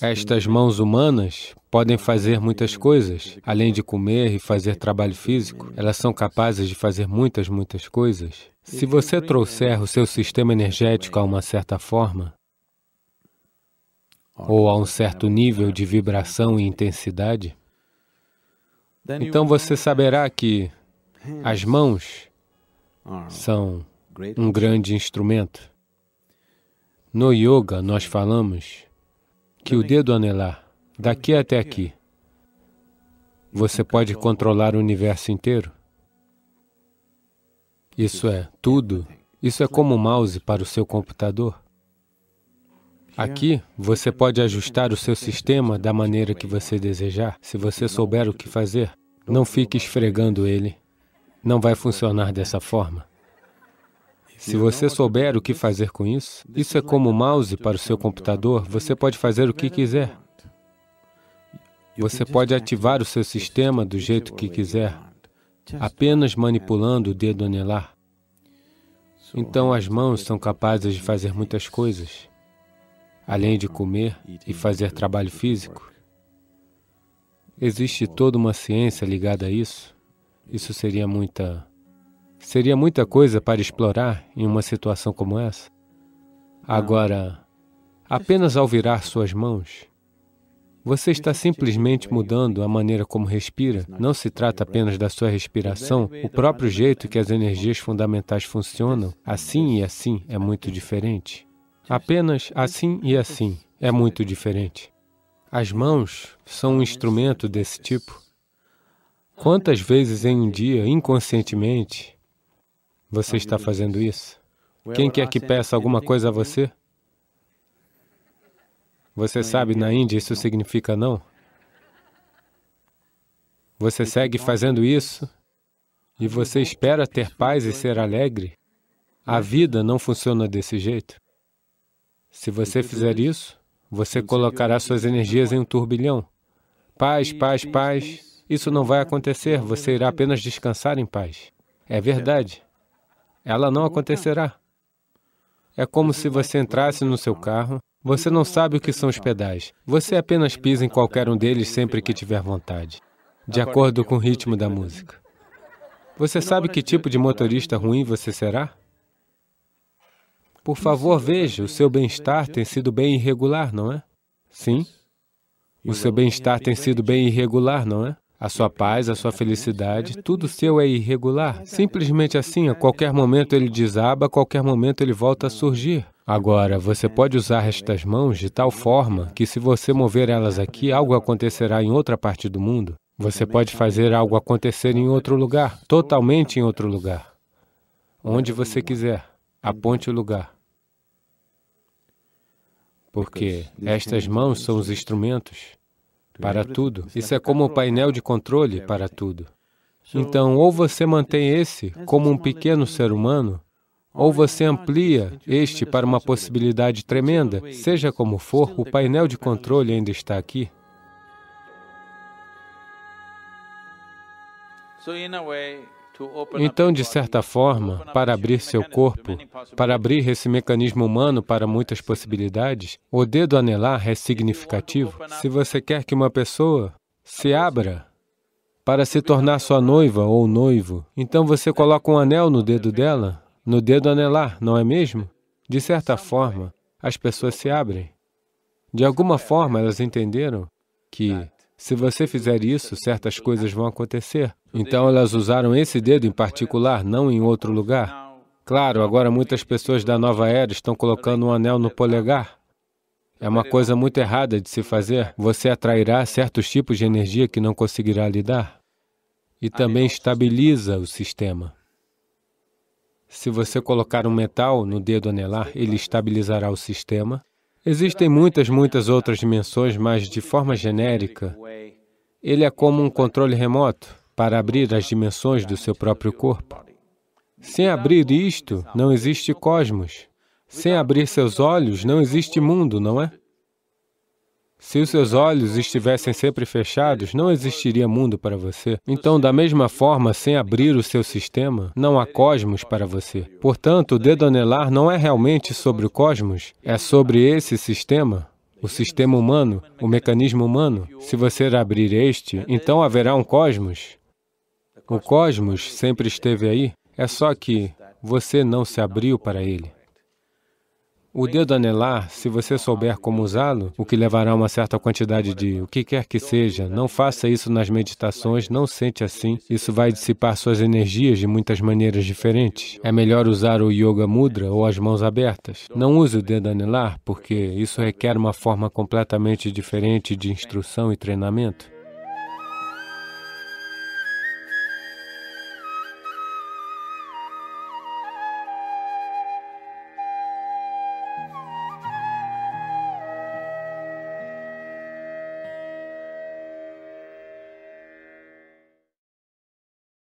Estas mãos humanas podem fazer muitas coisas, além de comer e fazer trabalho físico, elas são capazes de fazer muitas, muitas coisas. Se você trouxer o seu sistema energético a uma certa forma, ou a um certo nível de vibração e intensidade, então você saberá que as mãos são um grande instrumento. No yoga, nós falamos que o dedo anelar, daqui até aqui, você pode controlar o universo inteiro. Isso é tudo. Isso é como o mouse para o seu computador. Aqui, você pode ajustar o seu sistema da maneira que você desejar, se você souber o que fazer. Não fique esfregando ele. Não vai funcionar dessa forma. Se você souber o que fazer com isso, isso é como o mouse para o seu computador, você pode fazer o que quiser. Você pode ativar o seu sistema do jeito que quiser, apenas manipulando o dedo anelar. Então as mãos são capazes de fazer muitas coisas, além de comer e fazer trabalho físico. Existe toda uma ciência ligada a isso. Isso seria muita Seria muita coisa para explorar em uma situação como essa. Agora, apenas ao virar suas mãos, você está simplesmente mudando a maneira como respira. Não se trata apenas da sua respiração, o próprio jeito que as energias fundamentais funcionam, assim e assim, é muito diferente. Apenas assim e assim é muito diferente. As mãos são um instrumento desse tipo. Quantas vezes em um dia, inconscientemente, você está fazendo isso? Quem quer que peça alguma coisa a você? Você sabe, na Índia isso significa não. Você segue fazendo isso e você espera ter paz e ser alegre. A vida não funciona desse jeito. Se você fizer isso, você colocará suas energias em um turbilhão. Paz, paz, paz. Isso não vai acontecer, você irá apenas descansar em paz. É verdade ela não acontecerá. É como se você entrasse no seu carro, você não sabe o que são os pedais, você apenas pisa em qualquer um deles sempre que tiver vontade, de acordo com o ritmo da música. Você sabe que tipo de motorista ruim você será? Por favor, veja, o seu bem-estar tem sido bem irregular, não é? Sim. O seu bem-estar tem sido bem irregular, não é? A sua paz, a sua felicidade, tudo seu é irregular. Simplesmente assim, a qualquer momento ele desaba, a qualquer momento ele volta a surgir. Agora, você pode usar estas mãos de tal forma que se você mover elas aqui, algo acontecerá em outra parte do mundo. Você pode fazer algo acontecer em outro lugar, totalmente em outro lugar. Onde você quiser, aponte o lugar. Porque estas mãos são os instrumentos para tudo. Isso é como o painel de controle para tudo. Então, ou você mantém esse como um pequeno ser humano, ou você amplia este para uma possibilidade tremenda. Seja como for, o painel de controle ainda está aqui. So, in a way, então, de certa forma, para abrir seu corpo, para abrir esse mecanismo humano para muitas possibilidades, o dedo anelar é significativo. Se você quer que uma pessoa se abra para se tornar sua noiva ou noivo, então você coloca um anel no dedo dela, no dedo anelar, não é mesmo? De certa forma, as pessoas se abrem. De alguma forma, elas entenderam que se você fizer isso, certas coisas vão acontecer. Então elas usaram esse dedo em particular, não em outro lugar. Claro, agora muitas pessoas da nova era estão colocando um anel no polegar. É uma coisa muito errada de se fazer. Você atrairá certos tipos de energia que não conseguirá lidar. E também estabiliza o sistema. Se você colocar um metal no dedo anelar, ele estabilizará o sistema Existem muitas, muitas outras dimensões, mas de forma genérica, ele é como um controle remoto para abrir as dimensões do seu próprio corpo. Sem abrir isto, não existe cosmos. Sem abrir seus olhos, não existe mundo, não é? Se os seus olhos estivessem sempre fechados, não existiria mundo para você. Então, da mesma forma, sem abrir o seu sistema, não há cosmos para você. Portanto, o dedo anelar não é realmente sobre o cosmos, é sobre esse sistema, o sistema humano, o mecanismo humano. Se você abrir este, então haverá um cosmos. O cosmos sempre esteve aí, é só que você não se abriu para ele. O dedo anelar, se você souber como usá-lo, o que levará a uma certa quantidade de o que quer que seja, não faça isso nas meditações, não sente assim. Isso vai dissipar suas energias de muitas maneiras diferentes. É melhor usar o Yoga Mudra ou as mãos abertas. Não use o dedo anelar, porque isso requer uma forma completamente diferente de instrução e treinamento.